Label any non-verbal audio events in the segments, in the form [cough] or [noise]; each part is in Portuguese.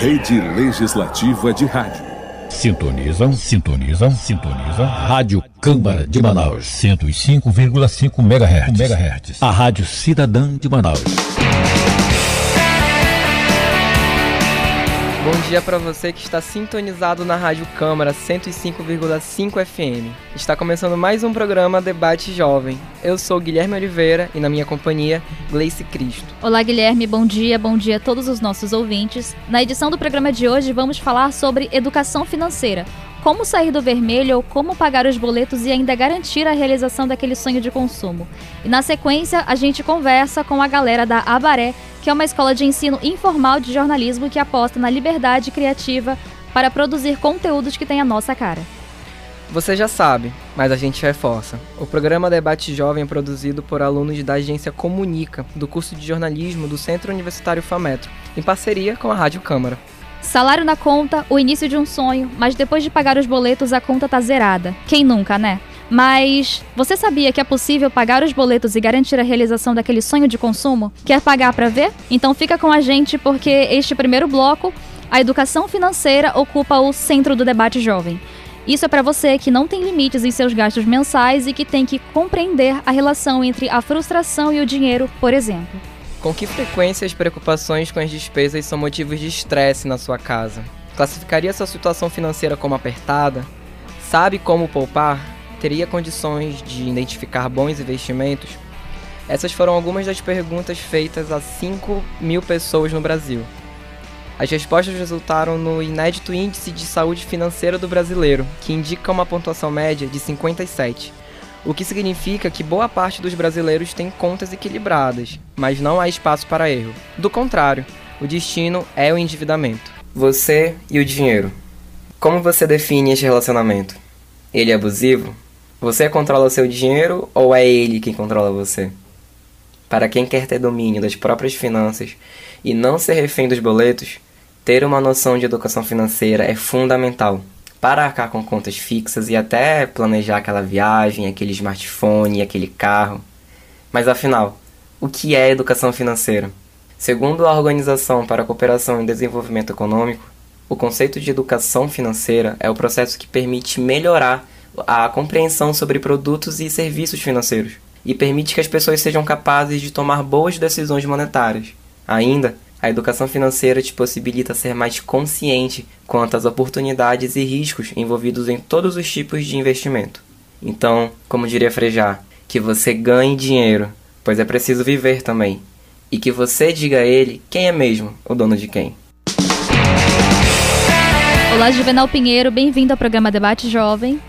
Rede Legislativa de Rádio. Sintonizam, sintonizam, sintonizam. Rádio Câmara de Manaus. 105,5 MHz. MHz. A Rádio Cidadã de Manaus. Dia para você que está sintonizado na Rádio Câmara 105,5 FM. Está começando mais um programa Debate Jovem. Eu sou Guilherme Oliveira e na minha companhia Gleice Cristo. Olá Guilherme, bom dia, bom dia a todos os nossos ouvintes. Na edição do programa de hoje vamos falar sobre educação financeira. Como sair do vermelho ou como pagar os boletos e ainda garantir a realização daquele sonho de consumo. E na sequência, a gente conversa com a galera da Abaré, que é uma escola de ensino informal de jornalismo que aposta na liberdade criativa para produzir conteúdos que têm a nossa cara. Você já sabe, mas a gente reforça. O programa Debate Jovem é produzido por alunos da agência Comunica, do curso de jornalismo do Centro Universitário FAMetro, em parceria com a Rádio Câmara. Salário na conta, o início de um sonho, mas depois de pagar os boletos a conta tá zerada. Quem nunca, né? Mas você sabia que é possível pagar os boletos e garantir a realização daquele sonho de consumo? Quer pagar para ver? Então fica com a gente porque este primeiro bloco, a educação financeira ocupa o centro do debate jovem. Isso é para você que não tem limites em seus gastos mensais e que tem que compreender a relação entre a frustração e o dinheiro, por exemplo. Com que frequência as preocupações com as despesas são motivos de estresse na sua casa? Classificaria sua situação financeira como apertada? Sabe como poupar? teria condições de identificar bons investimentos? Essas foram algumas das perguntas feitas a 5 mil pessoas no Brasil. As respostas resultaram no inédito Índice de Saúde Financeira do Brasileiro, que indica uma pontuação média de 57, o que significa que boa parte dos brasileiros tem contas equilibradas, mas não há espaço para erro. Do contrário, o destino é o endividamento. Você e o dinheiro. Como você define este relacionamento? Ele é abusivo? Você controla seu dinheiro ou é ele quem controla você? Para quem quer ter domínio das próprias finanças e não ser refém dos boletos, ter uma noção de educação financeira é fundamental para arcar com contas fixas e até planejar aquela viagem, aquele smartphone, aquele carro. Mas afinal, o que é educação financeira? Segundo a Organização para a Cooperação e Desenvolvimento Econômico, o conceito de educação financeira é o processo que permite melhorar a compreensão sobre produtos e serviços financeiros e permite que as pessoas sejam capazes de tomar boas decisões monetárias. Ainda, a educação financeira te possibilita ser mais consciente quanto às oportunidades e riscos envolvidos em todos os tipos de investimento. Então, como diria Frejá, que você ganhe dinheiro, pois é preciso viver também, e que você diga a ele quem é mesmo o dono de quem. Olá, Juvenal Pinheiro, bem-vindo ao programa Debate Jovem.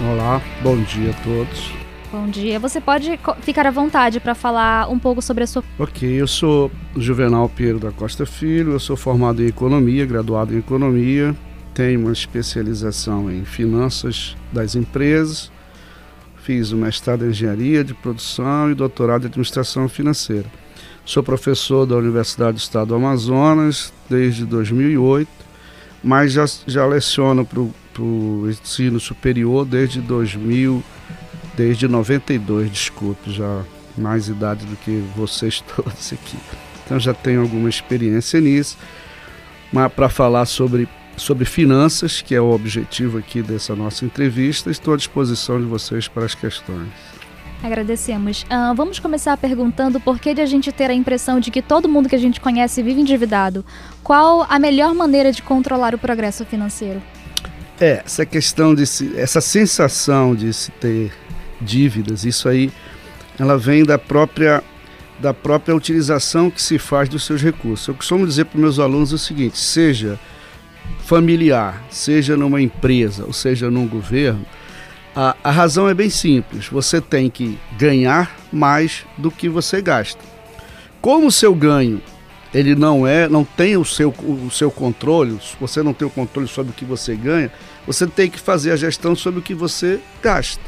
Olá, bom dia a todos. Bom dia. Você pode ficar à vontade para falar um pouco sobre a sua. Ok, eu sou Juvenal Pinheiro da Costa Filho, eu sou formado em Economia, graduado em Economia, tenho uma especialização em Finanças das Empresas, fiz o mestrado em Engenharia de Produção e doutorado em Administração Financeira. Sou professor da Universidade do Estado do Amazonas desde 2008, mas já, já leciono para o ensino superior desde 2000, desde 92, desculpe, já mais idade do que vocês [laughs] todos aqui. Então já tenho alguma experiência nisso. Mas para falar sobre, sobre finanças, que é o objetivo aqui dessa nossa entrevista, estou à disposição de vocês para as questões. Agradecemos. Uh, vamos começar perguntando por que de a gente ter a impressão de que todo mundo que a gente conhece vive endividado. Qual a melhor maneira de controlar o progresso financeiro? É, essa questão de se, essa sensação de se ter dívidas, isso aí, ela vem da própria da própria utilização que se faz dos seus recursos. Eu costumo dizer para meus alunos o seguinte: seja familiar, seja numa empresa, ou seja num governo, a, a razão é bem simples. Você tem que ganhar mais do que você gasta. Como o seu ganho ele não é, não tem o seu, o seu controle, você não tem o controle sobre o que você ganha, você tem que fazer a gestão sobre o que você gasta.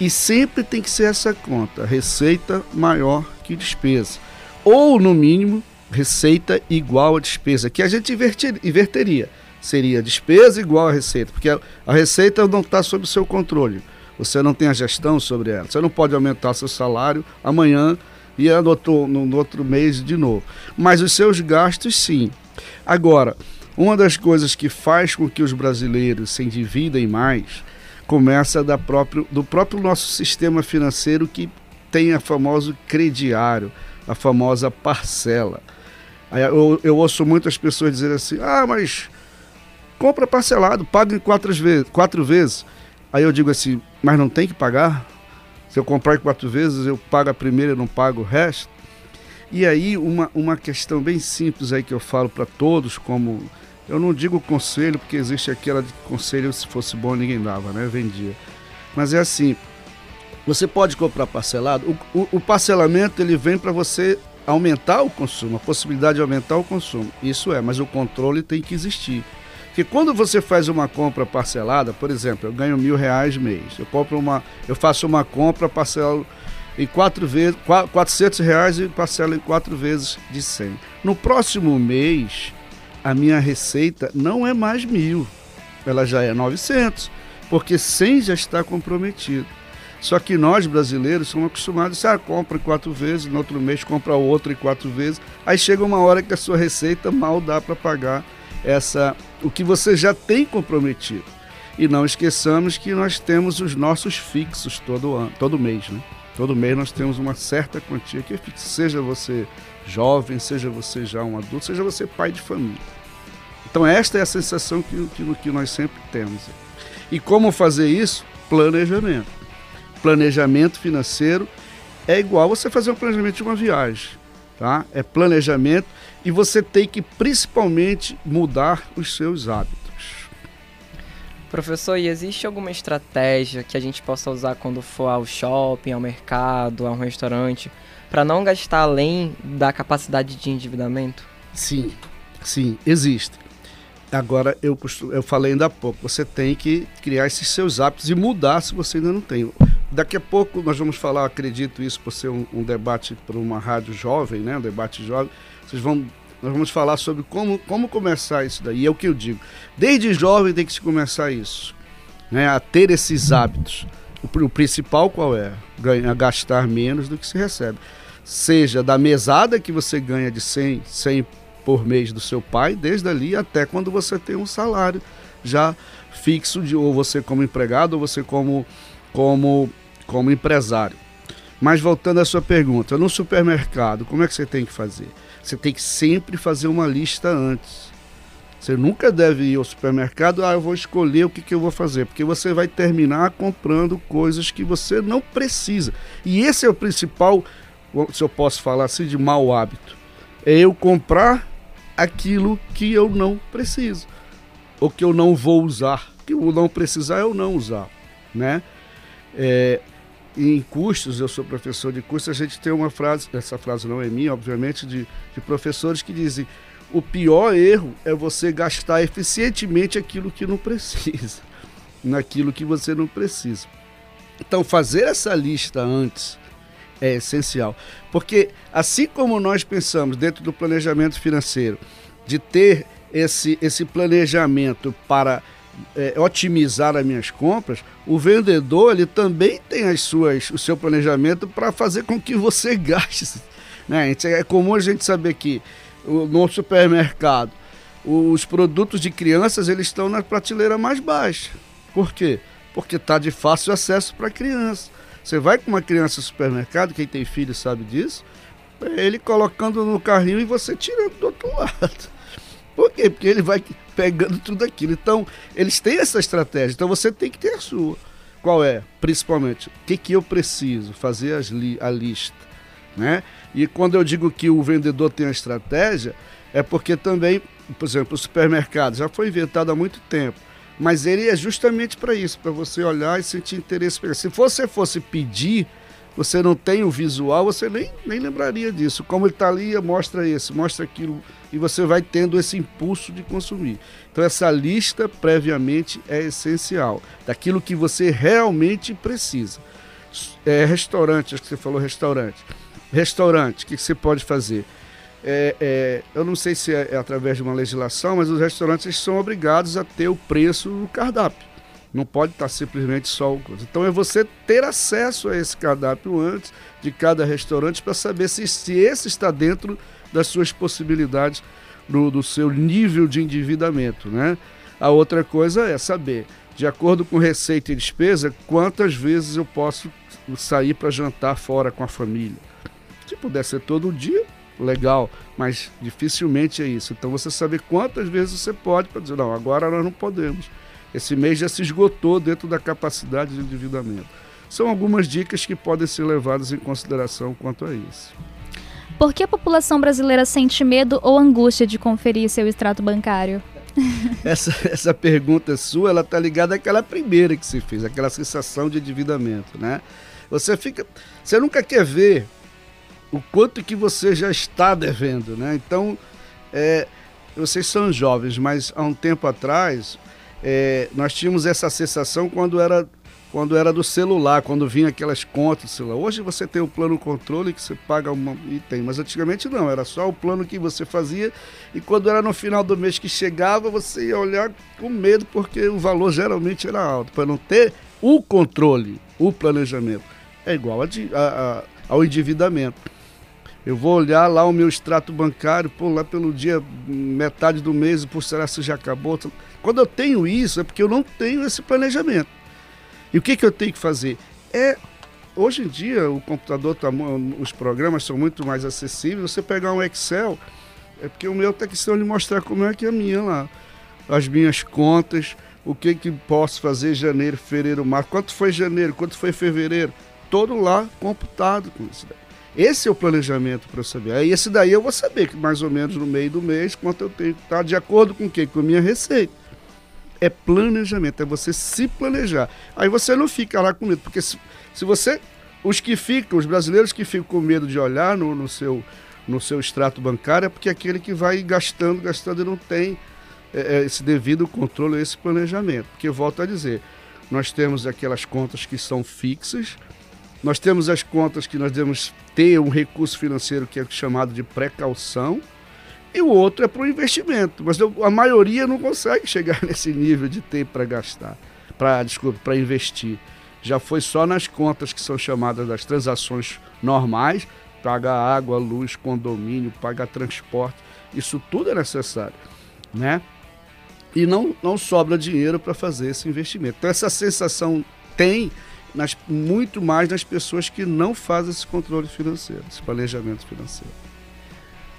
E sempre tem que ser essa conta, receita maior que despesa. Ou, no mínimo, receita igual a despesa, que a gente inverteria. Seria despesa igual a receita, porque a, receita não está sob o seu controle. Você não tem a gestão sobre ela. Você não pode aumentar seu salário amanhã e no outro, no outro mês de novo. Mas os seus gastos, sim. Agora, uma das coisas que faz com que os brasileiros se endividem mais começa da próprio, do próprio nosso sistema financeiro que tem a famoso crediário, a famosa parcela. Eu, eu ouço muitas pessoas dizer assim: ah, mas compra parcelado, paga em quatro vezes, quatro vezes. Aí eu digo assim: mas não tem que pagar? Se eu comprar em quatro vezes, eu pago a primeira e não pago o resto? E aí, uma, uma questão bem simples aí que eu falo para todos, como. Eu não digo conselho, porque existe aquela de conselho, se fosse bom ninguém dava, né? Vendia. Mas é assim: você pode comprar parcelado. O, o, o parcelamento ele vem para você aumentar o consumo, a possibilidade de aumentar o consumo. Isso é, mas o controle tem que existir. Porque quando você faz uma compra parcelada, por exemplo, eu ganho mil reais mês, eu compro uma, eu faço uma compra parcelo em quatro vezes, 400 reais e parcelo em quatro vezes de 100. No próximo mês, a minha receita não é mais mil, ela já é 900, porque 100 já está comprometido. Só que nós brasileiros somos acostumados a ah, compra quatro vezes, no outro mês compra outra e quatro vezes. Aí chega uma hora que a sua receita mal dá para pagar essa o que você já tem comprometido. E não esqueçamos que nós temos os nossos fixos todo ano, todo mês, né? Todo mês nós temos uma certa quantia que seja você jovem, seja você já um adulto, seja você pai de família. Então esta é a sensação que, que, que nós sempre temos. E como fazer isso? Planejamento. Planejamento financeiro é igual você fazer um planejamento de uma viagem. Tá? É planejamento e você tem que principalmente mudar os seus hábitos. Professor, e existe alguma estratégia que a gente possa usar quando for ao shopping, ao mercado, a um restaurante, para não gastar além da capacidade de endividamento? Sim, sim, existe. Agora, eu, eu falei ainda há pouco, você tem que criar esses seus hábitos e mudar se você ainda não tem. Daqui a pouco nós vamos falar, acredito isso por ser um, um debate para uma rádio jovem, né? um debate jovem. Vocês vão, nós vamos falar sobre como, como começar isso daí. É o que eu digo. Desde jovem tem que se começar isso, né? a ter esses hábitos. O, o principal qual é? Ganhar, gastar menos do que se recebe. Seja da mesada que você ganha de 100, 100 por mês do seu pai, desde ali até quando você tem um salário já fixo, de, ou você como empregado, ou você como, como, como empresário. Mas voltando à sua pergunta, no supermercado, como é que você tem que fazer? Você tem que sempre fazer uma lista antes. Você nunca deve ir ao supermercado, ah, eu vou escolher o que, que eu vou fazer, porque você vai terminar comprando coisas que você não precisa. E esse é o principal, se eu posso falar assim, de mau hábito. É eu comprar aquilo que eu não preciso, ou que eu não vou usar. Que o não precisar eu não usar, né? É, em custos, eu sou professor de custos, a gente tem uma frase, essa frase não é minha, obviamente, de, de professores que dizem o pior erro é você gastar eficientemente aquilo que não precisa, [laughs] naquilo que você não precisa. Então, fazer essa lista antes é essencial. Porque, assim como nós pensamos dentro do planejamento financeiro, de ter esse, esse planejamento para é, otimizar as minhas compras, o vendedor ele também tem as suas, o seu planejamento para fazer com que você [laughs] gaste. Né? É comum a gente saber que no supermercado os produtos de crianças eles estão na prateleira mais baixa. Por quê? Porque está de fácil acesso para criança. Você vai com uma criança no supermercado, quem tem filho sabe disso, é ele colocando no carrinho e você tirando do outro [laughs] lado. Por quê? Porque ele vai pegando tudo aquilo. Então, eles têm essa estratégia. Então, você tem que ter a sua. Qual é? Principalmente, o que, que eu preciso? Fazer li a lista. Né? E quando eu digo que o vendedor tem a estratégia, é porque também, por exemplo, o supermercado já foi inventado há muito tempo. Mas ele é justamente para isso, para você olhar e sentir interesse. Se você fosse pedir, você não tem o visual, você nem, nem lembraria disso. Como ele está ali, mostra esse, mostra aquilo, e você vai tendo esse impulso de consumir. Então, essa lista previamente é essencial, daquilo que você realmente precisa. É, restaurante, acho que você falou restaurante. Restaurante, o que você pode fazer? é, é, eu não sei se é, é, através de uma legislação, mas os restaurantes são obrigados a ter o preço no cardápio. Não pode estar simplesmente só o coisa. Então é você ter acesso a esse cardápio antes de cada restaurante para saber se, se esse está dentro das suas possibilidades, do, do seu nível de endividamento. Né? A outra coisa é saber, de acordo com receita e despesa, quantas vezes eu posso sair para jantar fora com a família. Se puder ser todo dia, legal, mas dificilmente é isso. Então você saber quantas vezes você pode para dizer, não, agora nós não podemos. Esse mês já se esgotou dentro da capacidade de endividamento. São algumas dicas que podem ser levadas em consideração quanto a isso. Por que a população brasileira sente medo ou angústia de conferir seu extrato bancário? [laughs] essa, essa pergunta sua, ela está ligada àquela primeira que se fez, aquela sensação de endividamento, né? Você fica, você nunca quer ver o quanto que você já está devendo, né? Então, é, vocês são jovens, mas há um tempo atrás é, nós tínhamos essa sensação quando era quando era do celular, quando vinha aquelas contas do celular. Hoje você tem o plano controle que você paga uma e tem, mas antigamente não, era só o plano que você fazia e quando era no final do mês que chegava, você ia olhar com medo porque o valor geralmente era alto, para não ter o controle, o planejamento. É igual a, a, a, ao endividamento. Eu vou olhar lá o meu extrato bancário, pô, lá pelo dia, metade do mês, por será se já acabou? Quando eu tenho isso, é porque eu não tenho esse planejamento. E o que, que eu tenho que fazer? É. Hoje em dia, o computador, tá, os programas são muito mais acessíveis. Você pegar um Excel, é porque o meu está questão de mostrar como é que é a minha lá. As minhas contas, o que, que posso fazer janeiro, fevereiro, março. Quanto foi janeiro, quanto foi fevereiro? Todo lá computado com isso daí. Esse é o planejamento para eu saber. Aí esse daí eu vou saber que mais ou menos no meio do mês quanto eu tenho que estar de acordo com o quê? Com a minha receita. É planejamento, é você se planejar. Aí você não fica lá com medo, porque se, se você. Os que ficam, os brasileiros que ficam com medo de olhar no, no seu, no seu extrato bancário é porque é aquele que vai gastando, gastando e não tem é, é esse devido controle, esse planejamento. Porque, volto a dizer, nós temos aquelas contas que são fixas, nós temos as contas que nós devemos ter um recurso financeiro que é chamado de precaução, e o outro é para o investimento. Mas a maioria não consegue chegar [laughs] nesse nível de ter para gastar, para desculpa, para investir. Já foi só nas contas que são chamadas das transações normais, pagar água, luz, condomínio, pagar transporte. Isso tudo é necessário, né? E não, não sobra dinheiro para fazer esse investimento. Então essa sensação tem nas, muito mais nas pessoas que não fazem esse controle financeiro, esse planejamento financeiro.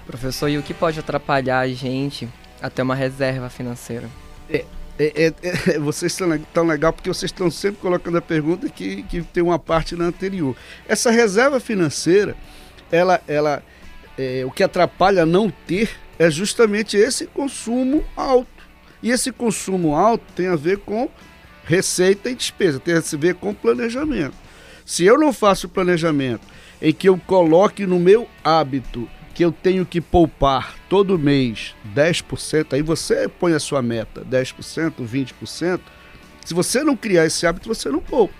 Professor, e o que pode atrapalhar a gente a ter uma reserva financeira? É, é, é, é vocês estão tão legal porque vocês estão sempre colocando a pergunta que, que tem uma parte na anterior. Essa reserva financeira, ela, ela, é, o que atrapalha não ter é justamente esse consumo alto. E esse consumo alto tem a ver com receita e despesa, tem a ver com planejamento. Se eu não faço planejamento em que eu coloque no meu hábito que eu tenho que poupar todo mês 10%, aí você põe a sua meta, 10%, 20%. Se você não criar esse hábito, você não poupa.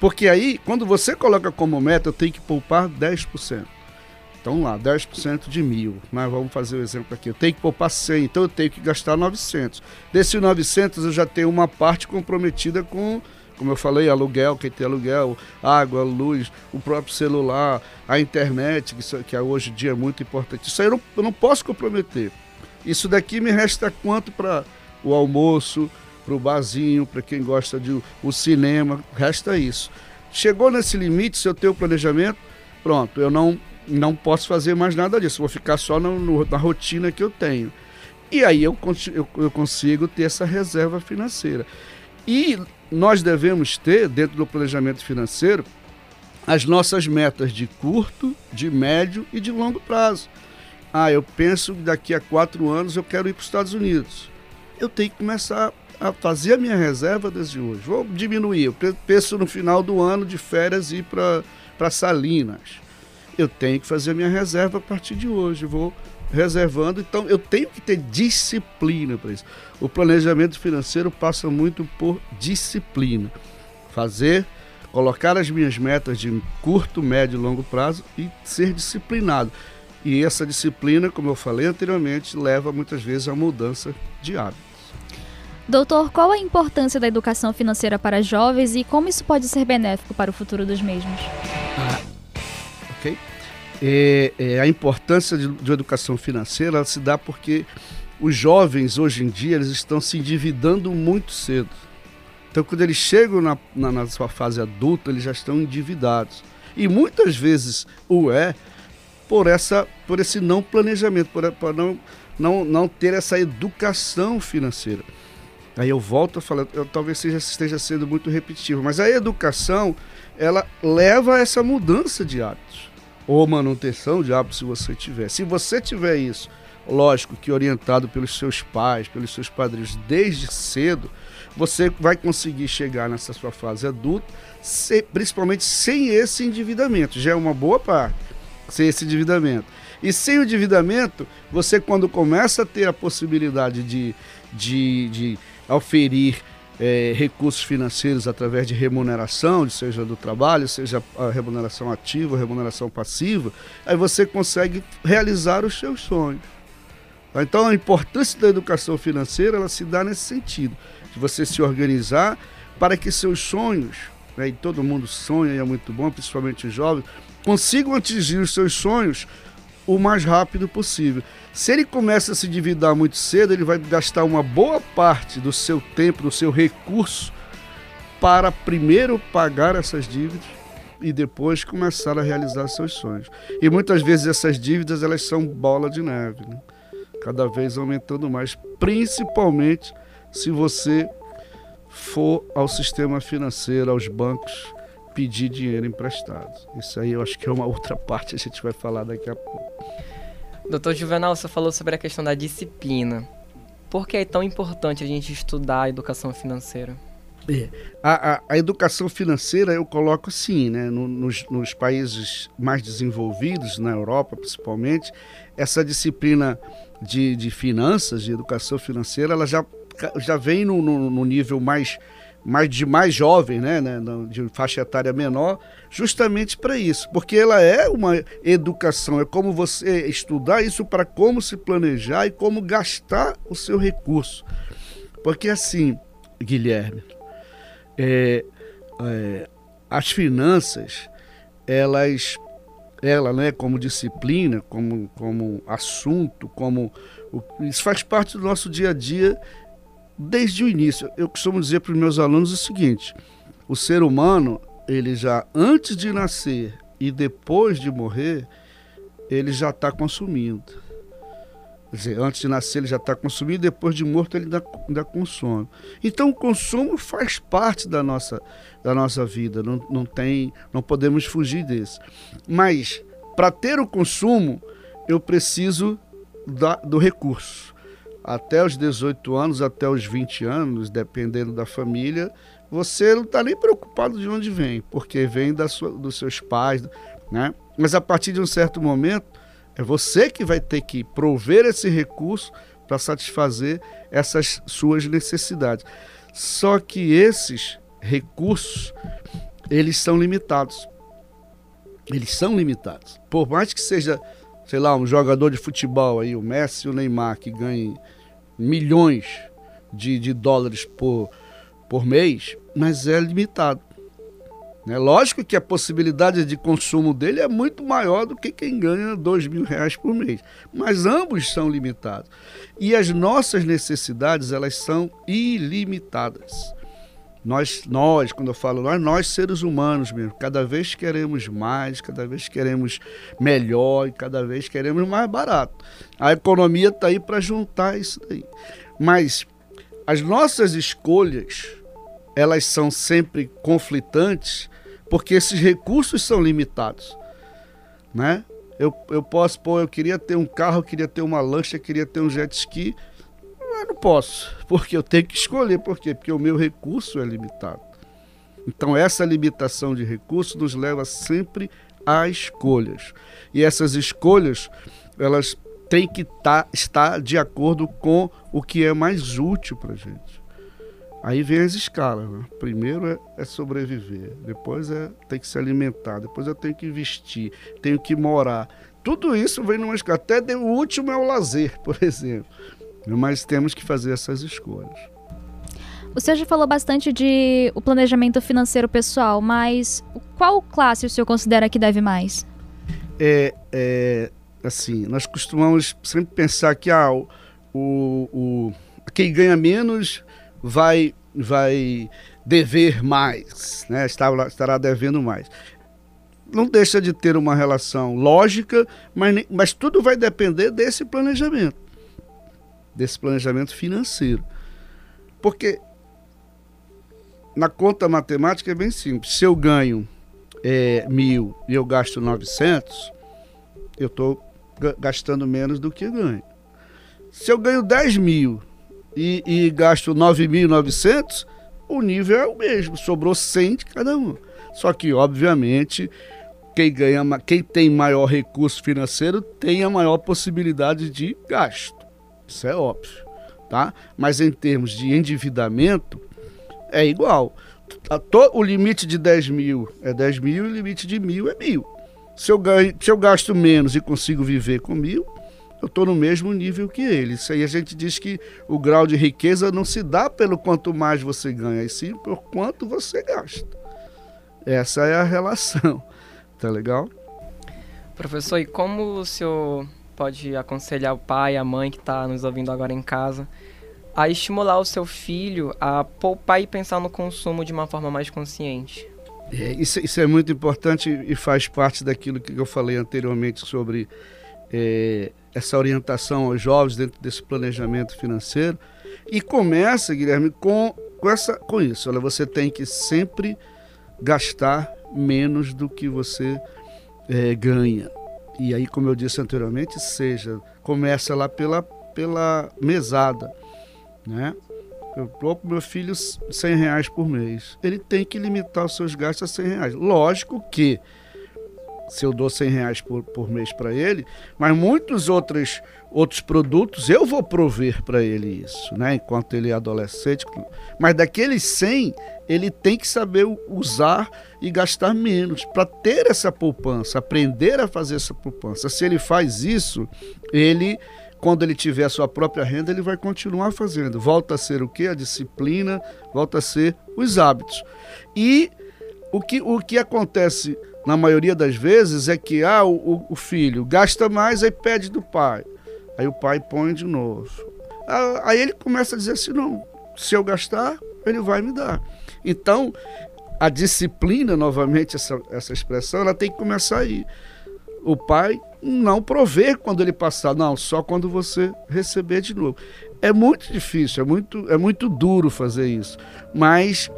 Porque aí, quando você coloca como meta, eu tenho que poupar 10%. Então lá, 10% de mil. Mas vamos fazer o um exemplo aqui. Eu tenho que poupar 100, então eu tenho que gastar 900. Desses 900 eu já tenho uma parte comprometida com, como eu falei, aluguel, quem tem aluguel, água, luz, o próprio celular, a internet, que, que hoje em dia é muito importante. Isso aí eu não, eu não posso comprometer. Isso daqui me resta quanto para o almoço, para o barzinho, para quem gosta de o cinema, resta isso. Chegou nesse limite, se eu tenho planejamento, pronto, eu não não posso fazer mais nada disso, vou ficar só no, no, na rotina que eu tenho. E aí eu, eu, eu consigo ter essa reserva financeira. E nós devemos ter, dentro do planejamento financeiro, as nossas metas de curto, de médio e de longo prazo. Ah, eu penso que daqui a quatro anos eu quero ir para os Estados Unidos. Eu tenho que começar a fazer a minha reserva desde hoje. Vou diminuir. Eu penso no final do ano de férias ir para Salinas eu tenho que fazer a minha reserva a partir de hoje. Vou reservando, então eu tenho que ter disciplina para isso. O planejamento financeiro passa muito por disciplina. Fazer, colocar as minhas metas de curto, médio e longo prazo e ser disciplinado. E essa disciplina, como eu falei anteriormente, leva muitas vezes a mudança de hábitos. Doutor, qual a importância da educação financeira para jovens e como isso pode ser benéfico para o futuro dos mesmos? Ah, ok. É, é, a importância de, de educação financeira se dá porque os jovens hoje em dia eles estão se endividando muito cedo. Então, quando eles chegam na, na, na sua fase adulta, eles já estão endividados. E muitas vezes o é por, essa, por esse não planejamento, por, por não, não, não ter essa educação financeira. Aí eu volto a falar, eu talvez seja, esteja sendo muito repetitivo, mas a educação ela leva a essa mudança de hábitos ou manutenção de se você tiver. Se você tiver isso, lógico que orientado pelos seus pais, pelos seus padrinhos desde cedo, você vai conseguir chegar nessa sua fase adulta, se, principalmente sem esse endividamento. Já é uma boa parte, sem esse endividamento. E sem o endividamento, você quando começa a ter a possibilidade de, de, de oferir é, recursos financeiros através de remuneração, seja do trabalho, seja a remuneração ativa, remuneração passiva, aí você consegue realizar os seus sonhos. Então a importância da educação financeira ela se dá nesse sentido de você se organizar para que seus sonhos, né, e todo mundo sonha e é muito bom, principalmente os jovens, consigam atingir os seus sonhos o mais rápido possível. Se ele começa a se endividar muito cedo, ele vai gastar uma boa parte do seu tempo, do seu recurso, para primeiro pagar essas dívidas e depois começar a realizar seus sonhos. E muitas vezes essas dívidas elas são bola de neve, né? cada vez aumentando mais, principalmente se você for ao sistema financeiro, aos bancos, pedir dinheiro emprestado. Isso aí eu acho que é uma [laughs] outra parte, a gente vai falar daqui a pouco. Doutor Juvenal, você falou sobre a questão da disciplina. Por que é tão importante a gente estudar a educação financeira? É. A, a, a, educação financeira eu coloco assim, né? No, nos, nos, países mais desenvolvidos, na Europa principalmente, essa disciplina de, de finanças, de educação financeira, ela já já vem no, no, no nível mais, mais de mais jovem, né, né, de faixa etária menor, justamente para isso, porque ela é uma educação, é como você estudar isso para como se planejar e como gastar o seu recurso. Porque assim, Guilherme, é, é, as finanças, elas, ela, né, como disciplina, como, como assunto, como isso faz parte do nosso dia a dia desde o início. Eu costumo dizer para os meus alunos o seguinte: o ser humano, ele já antes de nascer e depois de morrer, ele já está consumindo. Quer dizer, antes de nascer ele já está consumindo, depois de morto ele ainda, ainda consome. Então o consumo faz parte da nossa, da nossa vida, não, não, tem, não podemos fugir desse. Mas para ter o consumo, eu preciso da, do recurso até os 18 anos, até os 20 anos, dependendo da família, você não está nem preocupado de onde vem, porque vem da sua, dos seus pais, né? Mas a partir de um certo momento, é você que vai ter que prover esse recurso para satisfazer essas suas necessidades. Só que esses recursos, eles são limitados. Eles são limitados. Por mais que seja sei lá, um jogador de futebol aí, o Messi e o Neymar, que ganhem milhões de, de dólares por, por mês, mas é limitado. É lógico que a possibilidade de consumo dele é muito maior do que quem ganha dois mil reais por mês, mas ambos são limitados. E as nossas necessidades elas são ilimitadas. Nós, nós, quando eu falo nós, nós seres humanos mesmo, cada vez queremos mais, cada vez queremos melhor e cada vez queremos mais barato. A economia está aí para juntar isso daí. Mas as nossas escolhas, elas são sempre conflitantes porque esses recursos são limitados, né? Eu, eu posso, pô, eu queria ter um carro, eu queria ter uma lancha, eu queria ter um jet ski, eu não posso, porque eu tenho que escolher. Por quê? Porque o meu recurso é limitado. Então, essa limitação de recursos nos leva sempre a escolhas. E essas escolhas, elas têm que tá, estar de acordo com o que é mais útil para a gente. Aí vem as escalas. Né? Primeiro é, é, sobreviver, depois é ter que se alimentar, depois eu tenho que investir, tenho que morar. Tudo isso vem numa escala. Até o último é o lazer, [laughs] por exemplo. Mas temos que fazer essas escolhas. O senhor já falou bastante de o planejamento financeiro pessoal, mas qual classe o senhor considera que deve mais? É, é assim, nós costumamos sempre pensar que ah, o, o, quem ganha menos vai vai dever mais, né? estará, estará devendo mais. Não deixa de ter uma relação lógica, mas, mas tudo vai depender desse planejamento, desse planejamento financeiro. Porque na conta matemática é bem simples. Se eu ganho é, mil e eu gasto 900, eu estou gastando menos do que ganho. Se eu ganho 10 mil e, e gasto 9.900, o nível é o mesmo, sobrou 100 de cada um. Só que, obviamente, quem, ganha, quem tem maior recurso financeiro tem a maior possibilidade de gasto. Isso é óbvio. Tá? Mas em termos de endividamento, é igual. O limite de 10 mil é 10 mil e o limite de mil é mil. Se eu, ganho, se eu gasto menos e consigo viver com mil, eu estou no mesmo nível que ele. Isso aí a gente diz que o grau de riqueza não se dá pelo quanto mais você ganha, e sim por quanto você gasta. Essa é a relação. [laughs] Tá legal? Professor, e como o senhor pode aconselhar o pai, a mãe que está nos ouvindo agora em casa a estimular o seu filho a poupar e pensar no consumo de uma forma mais consciente? É, isso, isso, é muito importante e faz parte daquilo que eu falei anteriormente sobre é, essa orientação aos jovens dentro desse planejamento financeiro. E começa, Guilherme, com, com, essa, com isso. Olha, você tem que sempre gastar menos do que você é, ganha. E aí, como eu disse anteriormente, seja, começa lá pela, pela mesada. Né? Eu dou para meu filho 100 reais por mês. Ele tem que limitar os seus gastos a 100 reais. Lógico que se eu dou 100 reais por, por mês para ele, mas muitos outros, outros produtos eu vou prover para ele isso, né? Enquanto ele é adolescente. Mas daqueles 100, ele tem que saber usar e gastar menos para ter essa poupança, aprender a fazer essa poupança. Se ele faz isso, ele quando ele tiver a sua própria renda, ele vai continuar fazendo. Volta a ser o que? A disciplina, volta a ser os hábitos. E o que, o que acontece na maioria das vezes, é que ah, o, o filho gasta mais, aí pede do pai. Aí o pai põe de novo. Aí ele começa a dizer assim: não, se eu gastar, ele vai me dar. Então, a disciplina, novamente, essa, essa expressão, ela tem que começar aí. O pai não prover quando ele passar, não, só quando você receber de novo. É muito difícil, é muito, é muito duro fazer isso, mas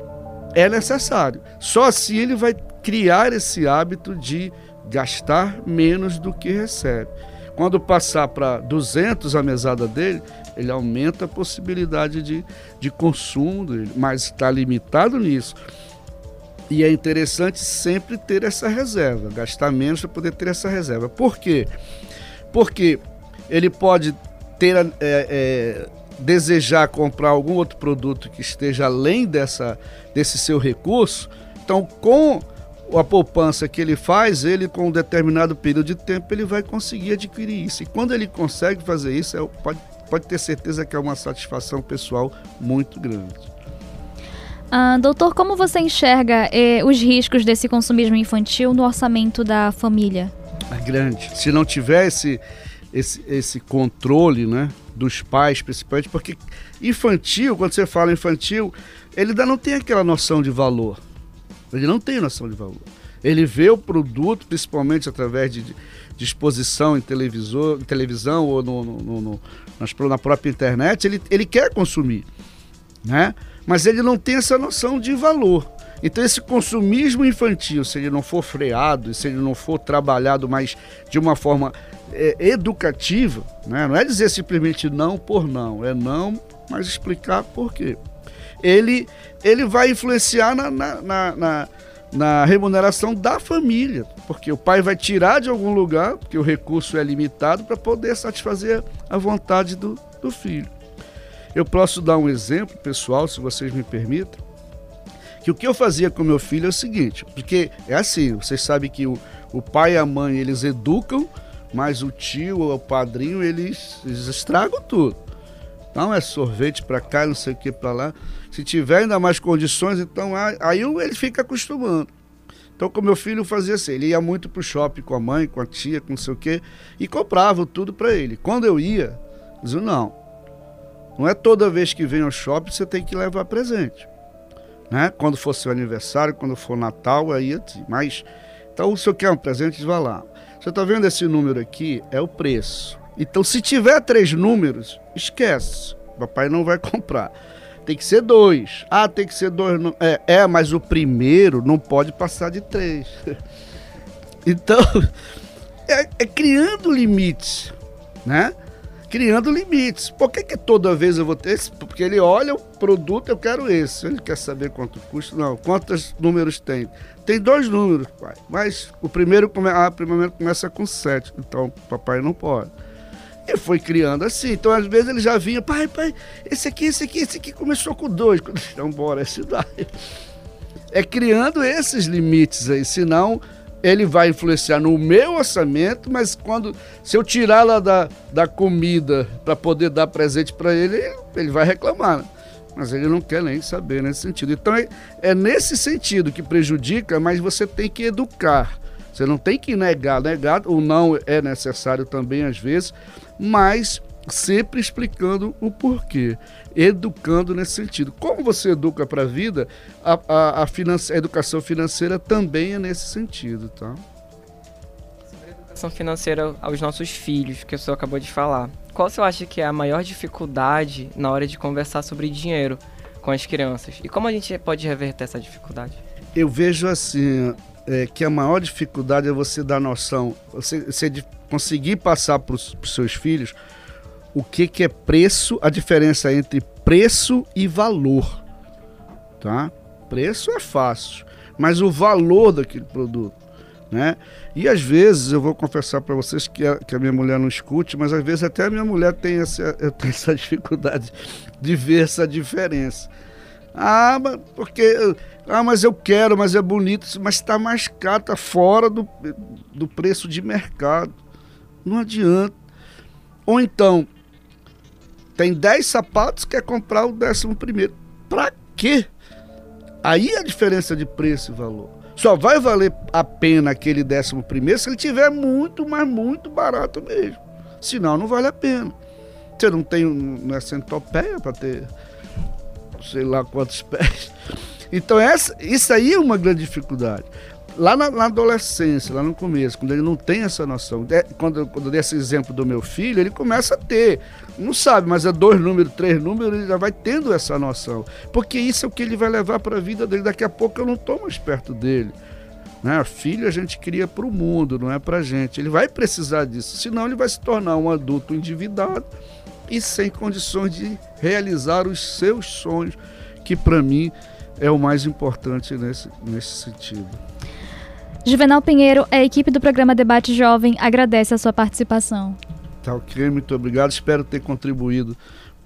é necessário. Só assim ele vai criar esse hábito de gastar menos do que recebe. Quando passar para 200 a mesada dele, ele aumenta a possibilidade de, de consumo mas está limitado nisso. E é interessante sempre ter essa reserva, gastar menos para poder ter essa reserva. Por quê? Porque ele pode ter é, é, desejar comprar algum outro produto que esteja além dessa, desse seu recurso. Então, com a poupança que ele faz, ele com um determinado período de tempo ele vai conseguir adquirir isso. E quando ele consegue fazer isso, é, pode, pode ter certeza que é uma satisfação pessoal muito grande. Ah, doutor, como você enxerga eh, os riscos desse consumismo infantil no orçamento da família? É grande. Se não tiver esse, esse, esse controle né, dos pais, principalmente, porque infantil, quando você fala infantil, ele ainda não tem aquela noção de valor. Ele não tem noção de valor. Ele vê o produto, principalmente através de, de exposição em, televisor, em televisão ou no, no, no, na própria internet, ele, ele quer consumir. Né? Mas ele não tem essa noção de valor. Então, esse consumismo infantil, se ele não for freado, se ele não for trabalhado mais de uma forma é, educativa, né? não é dizer simplesmente não por não, é não, mas explicar por quê ele, ele vai influenciar na, na, na, na, na remuneração da família, porque o pai vai tirar de algum lugar, porque o recurso é limitado, para poder satisfazer a vontade do, do filho. Eu posso dar um exemplo pessoal, se vocês me permitem, que o que eu fazia com meu filho é o seguinte, porque é assim, vocês sabem que o, o pai e a mãe, eles educam, mas o tio ou o padrinho, eles, eles estragam tudo. Então é sorvete para cá, não sei o que para lá. Se tiver ainda mais condições, então aí ele fica acostumando. Então, com meu filho fazia assim, ele ia muito pro shopping com a mãe, com a tia, com não sei o quê, e comprava tudo para ele. Quando eu ia, dizia, não, não é toda vez que vem ao shopping você tem que levar presente. Né? Quando for seu aniversário, quando for Natal, aí assim, mas então se eu quer um presente, vá lá. Você está vendo esse número aqui? É o preço. Então, se tiver três números, esquece. Papai não vai [laughs] comprar. Tem que ser dois. Ah, tem que ser dois. É, é mas o primeiro não pode passar de três. [laughs] então, [laughs] é, é criando limites, né? criando limites. Por que, que toda vez eu vou ter esse? Porque ele olha o produto, eu quero esse. Ele quer saber quanto custa. Não, quantos números tem? Tem dois números, pai. Mas o primeiro, come... ah, o primeiro começa com sete. Então, papai não pode. E foi criando assim. Então, às vezes, ele já vinha, pai, pai, esse aqui, esse aqui, esse aqui começou com dois. [laughs] Então, bora, é cidade. É criando esses limites aí, senão ele vai influenciar no meu orçamento, mas quando se eu tirar lá da, da comida para poder dar presente para ele, ele vai reclamar. Né? Mas ele não quer nem saber nesse sentido. Então é, é nesse sentido que prejudica, mas você tem que educar. Você não tem que negar. Negar ou não é necessário também às vezes, mas sempre explicando o porquê, educando nesse sentido. Como você educa para a vida, a, a, a, educação financeira também é nesse sentido, tá? Sobre a educação financeira aos nossos filhos, que o senhor acabou de falar, qual você acha que é a maior dificuldade na hora de conversar sobre dinheiro com as crianças? E como a gente pode reverter essa dificuldade? Eu vejo assim, é, que a maior dificuldade é você dar noção, você, você conseguir passar para os seus filhos o que, que é preço, a diferença entre preço e valor. Tá? Preço é fácil, mas o valor daquele produto. Né? E às vezes, eu vou confessar para vocês que a, que a, minha mulher não escute, mas às vezes até a minha mulher tem essa, tem [laughs] essa dificuldade de ver essa diferença. Ah, mas porque. Ah, mas eu quero, mas é bonito, mas está mais caro, está fora do, do preço de mercado. Não adianta. Ou então, tem 10 sapatos, quer comprar o décimo primeiro. Para quê? Aí é a diferença de preço e valor. Só vai valer a pena aquele décimo primeiro se ele tiver muito, mas muito barato mesmo. Senão não vale a pena. Você não tem não é centopeia para ter sei lá quantos [laughs] pés. Então essa, isso aí é uma grande dificuldade lá na, na, adolescência, lá no começo, quando ele não tem essa noção, de, quando, quando eu dei esse exemplo do meu filho, ele começa a ter. Não sabe, mas é dois números, três números, ele já vai tendo essa noção. Porque isso é o que ele vai levar para a vida dele. Daqui a pouco eu não estou mais perto dele. Né? Filho a gente cria para o mundo, não é para a gente. Ele vai precisar disso, senão ele vai se tornar um adulto endividado e sem condições de realizar os seus sonhos, que para mim é o mais importante nesse, nesse sentido. Juvenal Pinheiro, a equipe do programa Debate Jovem agradece a sua participação. Tá ok, muito obrigado. Espero ter contribuído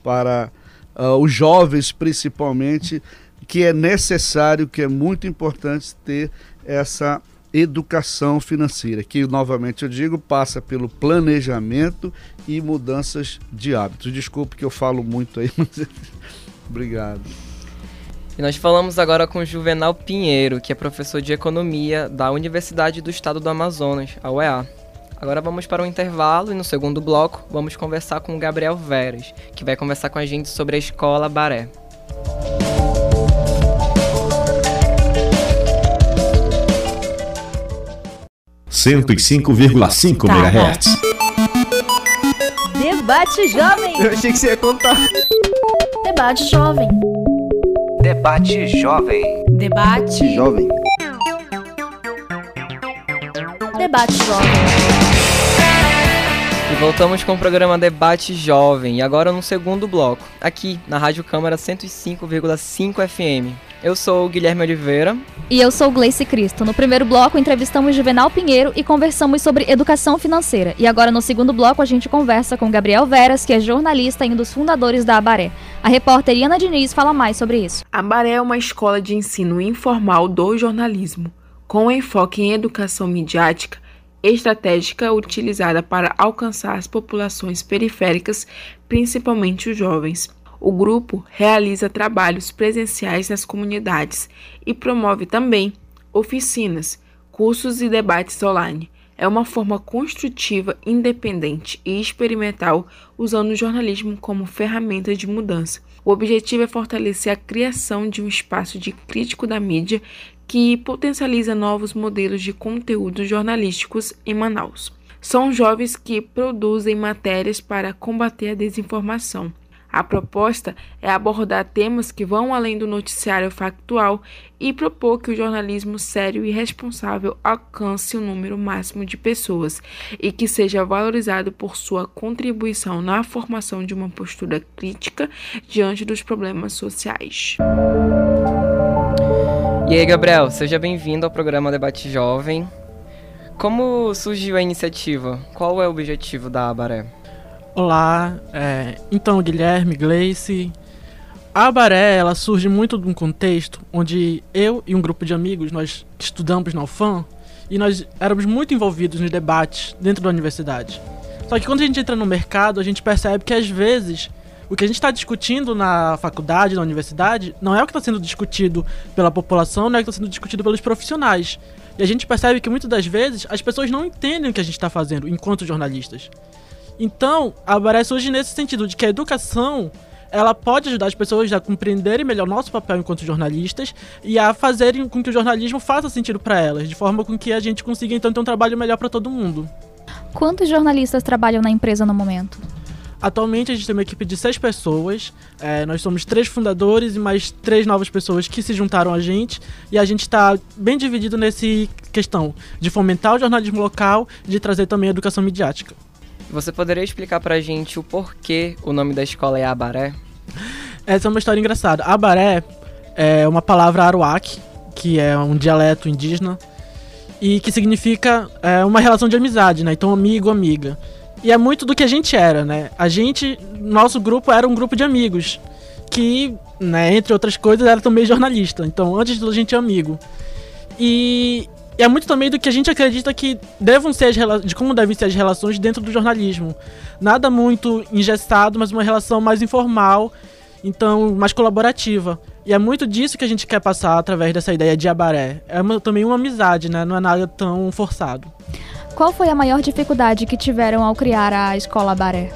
para uh, os jovens, principalmente, que é necessário, que é muito importante ter essa educação financeira, que novamente eu digo, passa pelo planejamento e mudanças de hábitos. Desculpe que eu falo muito aí, [laughs] mas obrigado. E nós falamos agora com Juvenal Pinheiro, que é professor de economia da Universidade do Estado do Amazonas, a UEA. Agora vamos para o um intervalo e no segundo bloco vamos conversar com o Gabriel Veras, que vai conversar com a gente sobre a escola Baré. Cento e cinco vírgula cinco megahertz. Debate jovem. Eu achei que você ia contar. Debate jovem. Debate Jovem. Debate Jovem. Debate Jovem. E voltamos com o programa Debate Jovem, e agora no segundo bloco, aqui na Rádio Câmara 105,5 FM. Eu sou o Guilherme Oliveira. E eu sou Gleice Cristo. No primeiro bloco, entrevistamos Juvenal Pinheiro e conversamos sobre educação financeira. E agora, no segundo bloco, a gente conversa com Gabriel Veras, que é jornalista e um dos fundadores da Abaré. A repórter Iana Diniz fala mais sobre isso. A Abaré é uma escola de ensino informal do jornalismo, com enfoque em educação midiática estratégica utilizada para alcançar as populações periféricas, principalmente os jovens. O grupo realiza trabalhos presenciais nas comunidades e promove também oficinas, cursos e debates online. É uma forma construtiva, independente e experimental, usando o jornalismo como ferramenta de mudança. O objetivo é fortalecer a criação de um espaço de crítico da mídia que potencializa novos modelos de conteúdos jornalísticos em Manaus. São jovens que produzem matérias para combater a desinformação. A proposta é abordar temas que vão além do noticiário factual e propor que o jornalismo sério e responsável alcance o um número máximo de pessoas e que seja valorizado por sua contribuição na formação de uma postura crítica diante dos problemas sociais. E aí, Gabriel, seja bem-vindo ao programa Debate Jovem. Como surgiu a iniciativa? Qual é o objetivo da Abaré? Olá, é, então Guilherme, Gleice. A Abaré, ela surge muito de um contexto onde eu e um grupo de amigos, nós estudamos na UFAM, e nós éramos muito envolvidos nos debates dentro da universidade. Só que quando a gente entra no mercado, a gente percebe que às vezes o que a gente está discutindo na faculdade, na universidade, não é o que está sendo discutido pela população, não é o que está sendo discutido pelos profissionais. E a gente percebe que muitas das vezes as pessoas não entendem o que a gente está fazendo enquanto jornalistas. Então, a Baré surge nesse sentido de que a educação ela pode ajudar as pessoas a compreenderem melhor nosso papel enquanto jornalistas e a fazerem com que o jornalismo faça sentido para elas, de forma com que a gente consiga então ter um trabalho melhor para todo mundo. Quantos jornalistas trabalham na empresa no momento? Atualmente a gente tem uma equipe de seis pessoas. É, nós somos três fundadores e mais três novas pessoas que se juntaram a gente. E a gente está bem dividido nesse questão de fomentar o jornalismo local e de trazer também a educação midiática. Você poderia explicar pra gente o porquê o nome da escola é Abaré? Essa é uma história engraçada. Abaré é uma palavra aruac, que é um dialeto indígena, e que significa é, uma relação de amizade, né? Então, amigo, amiga. E é muito do que a gente era, né? A gente, nosso grupo era um grupo de amigos que, né, entre outras coisas, era também jornalista. Então, antes de a gente é amigo. E, e é muito também do que a gente acredita que devam ser as de como devem ser as relações dentro do jornalismo. Nada muito engessado, mas uma relação mais informal, então mais colaborativa. E é muito disso que a gente quer passar através dessa ideia de abaré. É uma, também uma amizade, né? Não é nada tão forçado. Qual foi a maior dificuldade que tiveram ao criar a escola Baré?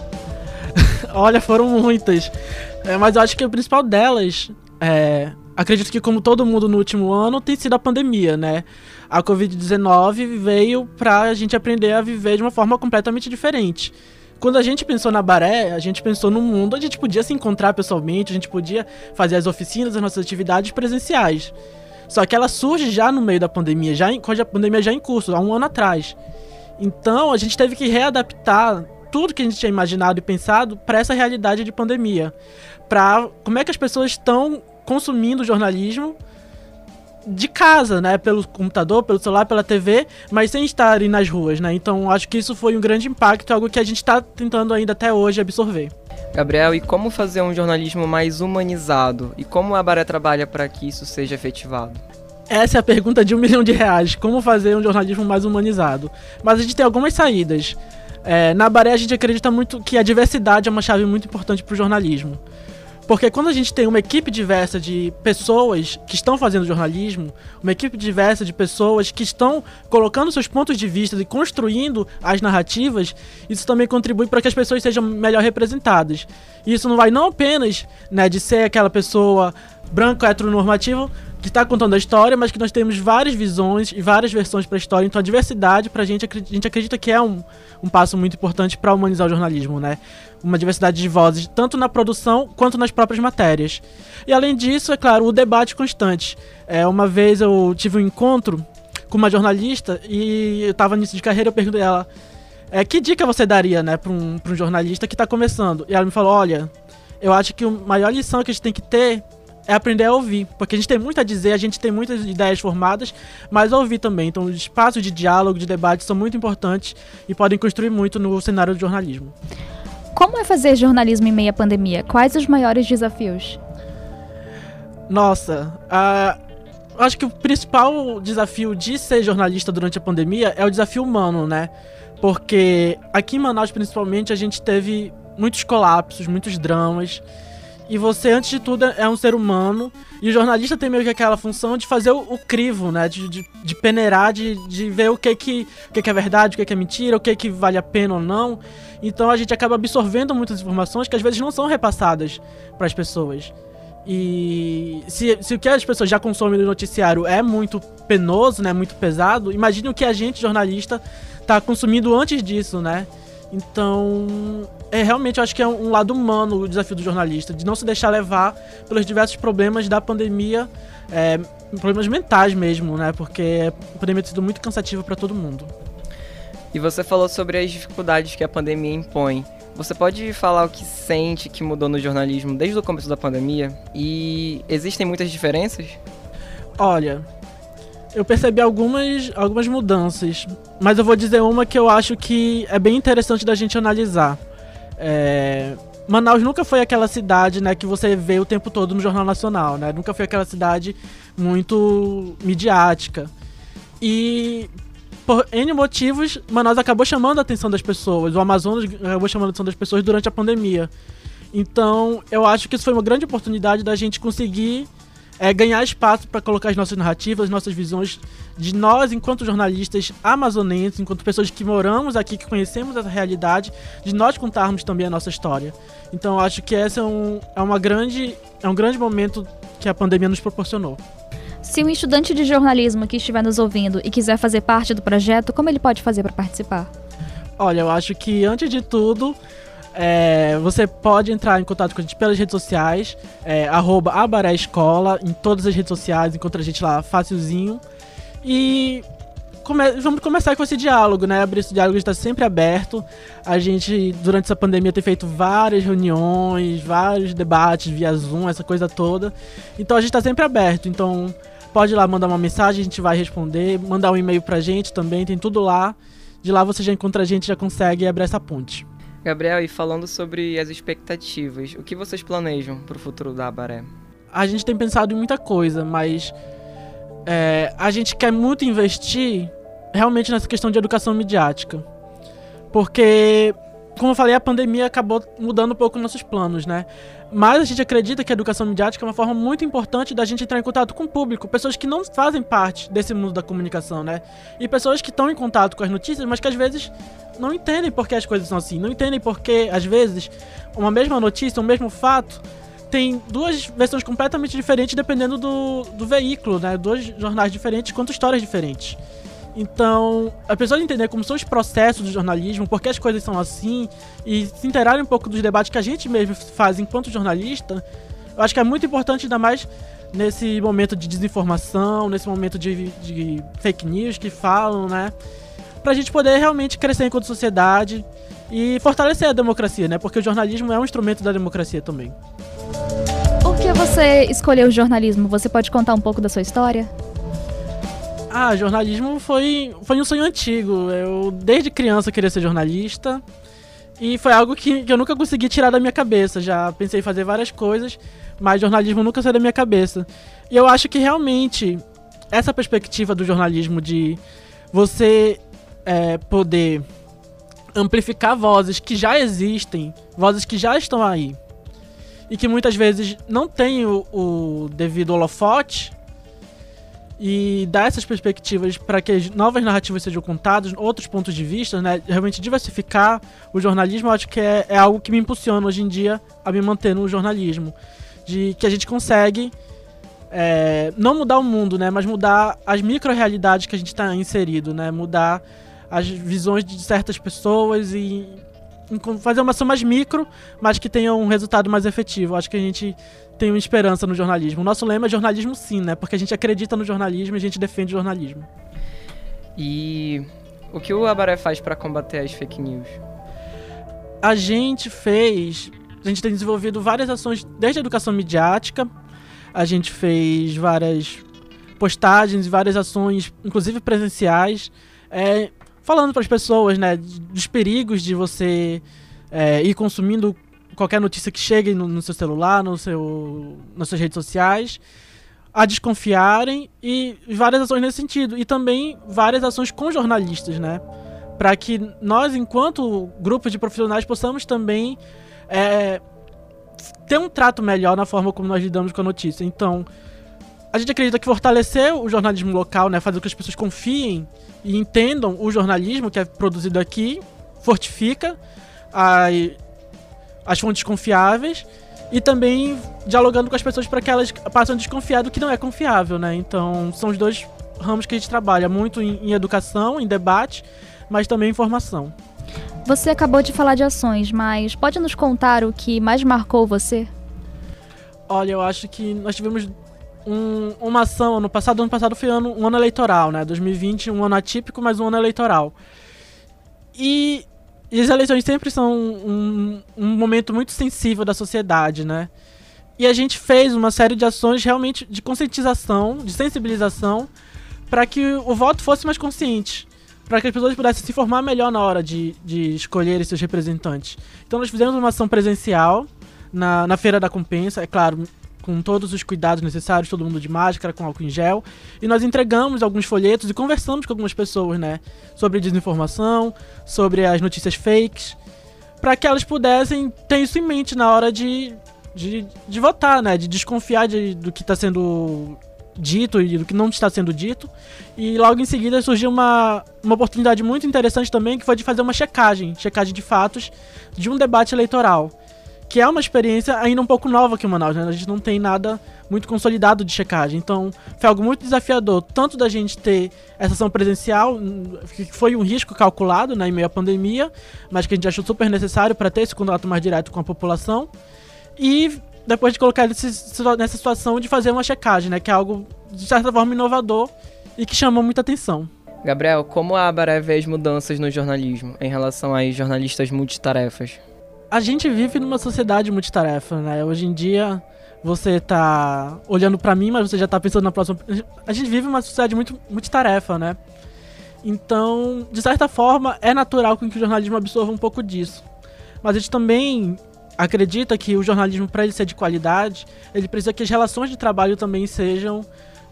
[laughs] Olha, foram muitas. É, mas eu acho que o principal delas, é, acredito que como todo mundo no último ano, tem sido a pandemia, né? A Covid-19 veio pra a gente aprender a viver de uma forma completamente diferente. Quando a gente pensou na Baré, a gente pensou num mundo onde a gente podia se encontrar pessoalmente, a gente podia fazer as oficinas, as nossas atividades presenciais. Só que ela surge já no meio da pandemia, já em, quando a pandemia já em curso, há um ano atrás. Então a gente teve que readaptar tudo que a gente tinha imaginado e pensado para essa realidade de pandemia. Para como é que as pessoas estão consumindo jornalismo de casa, né, pelo computador, pelo celular, pela TV, mas sem estarem nas ruas, né? Então acho que isso foi um grande impacto, algo que a gente está tentando ainda até hoje absorver. Gabriel, e como fazer um jornalismo mais humanizado? E como a Baré trabalha para que isso seja efetivado? Essa é a pergunta de um [laughs] milhão de reais. Como fazer um jornalismo mais humanizado? Mas a gente tem algumas saídas. É, na Baré a gente acredita muito que a diversidade é uma chave muito importante para o jornalismo. Porque quando a gente tem uma equipe diversa de pessoas que estão fazendo jornalismo, uma equipe diversa de pessoas que estão colocando seus pontos de vista e construindo as narrativas, isso também contribui para que as pessoas sejam melhor representadas. E isso não vai não apenas né, de ser aquela pessoa branco heteronormativo que está contando a história, mas que nós temos várias visões e várias versões para a história. Então a diversidade, para a gente, a gente acredita que é um, um passo muito importante para humanizar o jornalismo, né? Uma diversidade de vozes, tanto na produção quanto nas próprias matérias. E além disso, é claro, o debate constante. É, uma vez eu tive um encontro com uma jornalista e eu estava nisso de carreira, eu perguntei a ela é, que dica você daria, né, para um, um jornalista que está começando? E ela me falou, olha, eu acho que a maior lição que a gente tem que ter é aprender a ouvir. Porque a gente tem muito a dizer, a gente tem muitas ideias formadas, mas ouvir também. Então, os espaços de diálogo, de debate são muito importantes e podem construir muito no cenário do jornalismo. Como é fazer jornalismo em meio à pandemia? Quais os maiores desafios? Nossa, uh, acho que o principal desafio de ser jornalista durante a pandemia é o desafio humano, né? Porque aqui em Manaus, principalmente, a gente teve muitos colapsos, muitos dramas. E você, antes de tudo, é um ser humano. E o jornalista tem meio que aquela função de fazer o, o crivo, né? De, de, de peneirar, de, de ver o que, que, o que, é verdade, o que, que é mentira, o que, que vale a pena ou não. Então a gente acaba absorvendo muitas informações que às vezes não são repassadas para as pessoas. E se, se o que as pessoas já consomem no noticiário é muito penoso, né, muito pesado, imagine o que a gente, jornalista, está consumindo antes disso, né? Então, é realmente eu acho que é um lado humano o desafio do jornalista, de não se deixar levar pelos diversos problemas da pandemia, é, problemas mentais mesmo, né? Porque a pandemia tem sido muito cansativa para todo mundo. E você falou sobre as dificuldades que a pandemia impõe. Você pode falar o que sente que mudou no jornalismo desde o começo da pandemia? E existem muitas diferenças? Olha, eu percebi algumas, algumas mudanças, mas eu vou dizer uma que eu acho que é bem interessante da gente analisar. É, Manaus nunca foi aquela cidade, né, que você vê o tempo todo no Jornal Nacional, né? Nunca foi aquela cidade muito midiática. E por N motivos, Manaus acabou chamando a atenção das pessoas. O Amazonas acabou chamando a atenção das pessoas durante a pandemia. Então, eu acho que isso foi uma grande oportunidade da gente conseguir é, ganhar espaço para colocar as nossas narrativas, as nossas visões de nós, enquanto jornalistas amazonenses, enquanto pessoas que moramos aqui, que conhecemos essa realidade, de nós contarmos também a nossa história. Então, acho que esse é um, é uma grande, é um grande momento que a pandemia nos proporcionou. Se um estudante de jornalismo que estiver nos ouvindo e quiser fazer parte do projeto, como ele pode fazer para participar? Olha, eu acho que antes de tudo, é, você pode entrar em contato com a gente pelas redes sociais, é, Abaré Escola, em todas as redes sociais, encontra a gente lá facilzinho. E come vamos começar com esse diálogo, né? Abrir esse diálogo está sempre aberto. A gente, durante essa pandemia, tem feito várias reuniões, vários debates via Zoom, essa coisa toda. Então a gente está sempre aberto. Então pode ir lá mandar uma mensagem, a gente vai responder, mandar um e-mail pra gente também, tem tudo lá. De lá você já encontra a gente, já consegue abrir essa ponte. Gabriel, e falando sobre as expectativas, o que vocês planejam para o futuro da Abaré? A gente tem pensado em muita coisa, mas é, a gente quer muito investir realmente nessa questão de educação midiática. Porque como eu falei, a pandemia acabou mudando um pouco nossos planos, né? Mas a gente acredita que a educação midiática é uma forma muito importante da gente entrar em contato com o público, pessoas que não fazem parte desse mundo da comunicação, né? E pessoas que estão em contato com as notícias, mas que às vezes não entendem por que as coisas são assim, não entendem por que, às vezes, uma mesma notícia, um mesmo fato, tem duas versões completamente diferentes dependendo do, do veículo, né? Dois jornais diferentes, quanto histórias diferentes. Então, a pessoa entender como são os processos do jornalismo, por que as coisas são assim, e se interarem um pouco dos debates que a gente mesmo faz enquanto jornalista, eu acho que é muito importante, ainda mais nesse momento de desinformação, nesse momento de, de fake news que falam, né? Pra gente poder realmente crescer enquanto sociedade e fortalecer a democracia, né? Porque o jornalismo é um instrumento da democracia também. Por que você escolheu o jornalismo? Você pode contar um pouco da sua história? Ah, jornalismo foi, foi um sonho antigo. Eu, desde criança, queria ser jornalista. E foi algo que, que eu nunca consegui tirar da minha cabeça. Já pensei em fazer várias coisas, mas jornalismo nunca saiu da minha cabeça. E eu acho que realmente essa perspectiva do jornalismo de você é, poder amplificar vozes que já existem, vozes que já estão aí, e que muitas vezes não têm o, o devido holofote, e dar essas perspectivas para que as novas narrativas sejam contadas, outros pontos de vista, né? Realmente diversificar o jornalismo, eu acho que é, é algo que me impulsiona hoje em dia a me manter no jornalismo. De que a gente consegue é, não mudar o mundo, né? Mas mudar as micro-realidades que a gente está inserido, né? Mudar as visões de certas pessoas e fazer uma ação mais micro, mas que tenha um resultado mais efetivo. Acho que a gente tenho esperança no jornalismo. O nosso lema é jornalismo sim, né? Porque a gente acredita no jornalismo e a gente defende o jornalismo. E o que o Abaré faz para combater as fake news? A gente fez, a gente tem desenvolvido várias ações desde a educação midiática, a gente fez várias postagens e várias ações, inclusive presenciais, é, falando para as pessoas, né, dos perigos de você é, ir consumindo qualquer notícia que chegue no, no seu celular, no seu, nas suas redes sociais. a desconfiarem e várias ações nesse sentido. E também várias ações com jornalistas, né? Para que nós, enquanto grupo de profissionais, possamos também é, ter um trato melhor na forma como nós lidamos com a notícia. Então, a gente acredita que fortalecer o jornalismo local, né, fazer com que as pessoas confiem e entendam o jornalismo que é produzido aqui, fortifica as, as fontes confiáveis e também dialogando com as pessoas para que elas passem a desconfiar do que não é confiável, né? Então, são os dois ramos que a gente trabalha, muito em, em educação, em debate, mas também em formação. Você acabou de falar de ações, mas pode nos contar o que mais marcou você? Olha, eu acho que nós tivemos um, uma ação ano passado. Ano passado foi ano, um ano eleitoral, né? 2020, um ano atípico, mas um ano eleitoral. E, e as eleições sempre são um, um momento muito sensível da sociedade, né? E a gente fez uma série de ações realmente de conscientização, de sensibilização, para que o voto fosse mais consciente para que as pessoas pudessem se informar melhor na hora de, de escolher seus representantes. Então nós fizemos uma ação presencial na, na Feira da Compensa, é claro, com todos os cuidados necessários, todo mundo de máscara, com álcool em gel, e nós entregamos alguns folhetos e conversamos com algumas pessoas, né, sobre desinformação, sobre as notícias fakes, para que elas pudessem ter isso em mente na hora de, de, de votar, né, de desconfiar de, do que está sendo dito e do que não está sendo dito. E logo em seguida surgiu uma, uma oportunidade muito interessante também, que foi de fazer uma checagem, checagem de fatos de um debate eleitoral. Que é uma experiência ainda um pouco nova aqui em Manaus, né? A gente não tem nada muito consolidado de checagem. Então, foi algo muito desafiador, tanto da gente ter essa ação presencial, que foi um risco calculado né, em meio à pandemia, mas que a gente achou super necessário para ter esse contato mais direto com a população. E depois de colocar nessa situação de fazer uma checagem, né? Que é algo, de certa forma, inovador e que chamou muita atenção. Gabriel, como a vê as mudanças no jornalismo em relação aos jornalistas multitarefas? A gente vive numa sociedade multitarefa, né? Hoje em dia, você tá olhando para mim, mas você já tá pensando na próxima. A gente vive uma sociedade muito multitarefa, né? Então, de certa forma, é natural que o jornalismo absorva um pouco disso. Mas a gente também acredita que o jornalismo, para ele ser de qualidade, ele precisa que as relações de trabalho também sejam,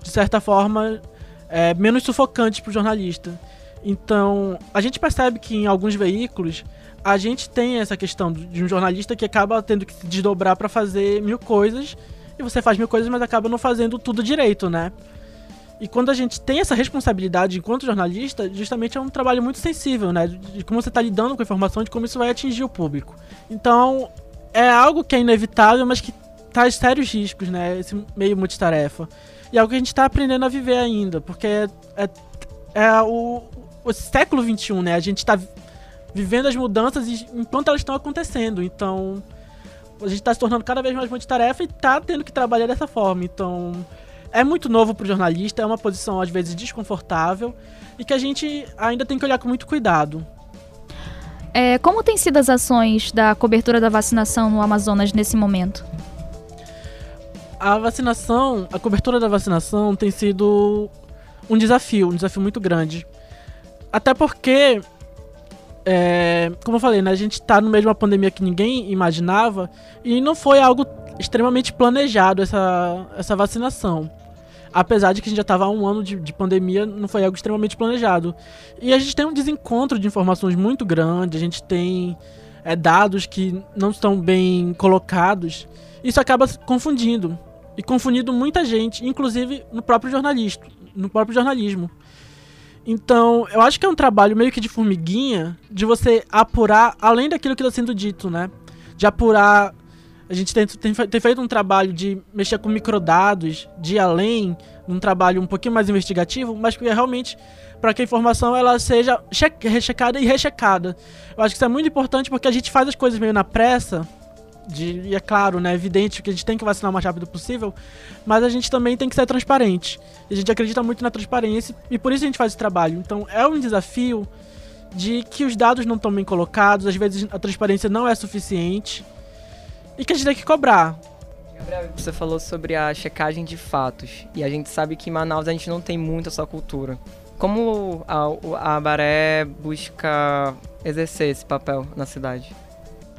de certa forma, é, menos sufocantes para o jornalista. Então, a gente percebe que em alguns veículos a gente tem essa questão de um jornalista que acaba tendo que se desdobrar para fazer mil coisas e você faz mil coisas, mas acaba não fazendo tudo direito, né? E quando a gente tem essa responsabilidade enquanto jornalista, justamente é um trabalho muito sensível, né? De como você está lidando com a informação, de como isso vai atingir o público. Então, é algo que é inevitável, mas que traz sérios riscos, né? Esse meio multitarefa. E é algo que a gente está aprendendo a viver ainda, porque é, é, é o, o, século XXI, né? A gente está vivendo as mudanças enquanto elas estão acontecendo. Então, a gente está se tornando cada vez mais multitarefa e está tendo que trabalhar dessa forma. Então, é muito novo para o jornalista, é uma posição às vezes desconfortável e que a gente ainda tem que olhar com muito cuidado. É, como têm sido as ações da cobertura da vacinação no Amazonas nesse momento? A vacinação, a cobertura da vacinação tem sido um desafio, um desafio muito grande. Até porque, é, como eu falei, né, a gente está no meio de uma pandemia que ninguém imaginava e não foi algo extremamente planejado essa, essa vacinação apesar de que a gente já estava há um ano de, de, pandemia, não foi algo extremamente planejado. E a gente tem um desencontro de informações muito grande, a gente tem é, dados que não estão bem colocados. Isso acaba confundindo. E confundindo muita gente, inclusive no próprio jornalista, no próprio jornalismo. Então, eu acho que é um trabalho meio que de formiguinha de você apurar além daquilo que está sendo dito, né? De apurar a gente tem, tem, tem, feito um trabalho de mexer com microdados, de ir além, um trabalho um pouquinho mais investigativo, mas que é realmente para que a informação ela seja rechecada e rechecada. Eu acho que isso é muito importante porque a gente faz as coisas meio na pressa, de, e é claro, né, é evidente que a gente tem que vacinar o mais rápido possível, mas a gente também tem que ser transparente. A gente acredita muito na transparência e por isso a gente faz esse trabalho. Então é um desafio de que os dados não estão bem colocados, às vezes a transparência não é suficiente e que a gente tem que cobrar. Gabriel, você falou sobre a checagem de fatos. E a gente sabe que em Manaus a gente não tem muito essa cultura. Como a, a Baré busca exercer esse papel na cidade?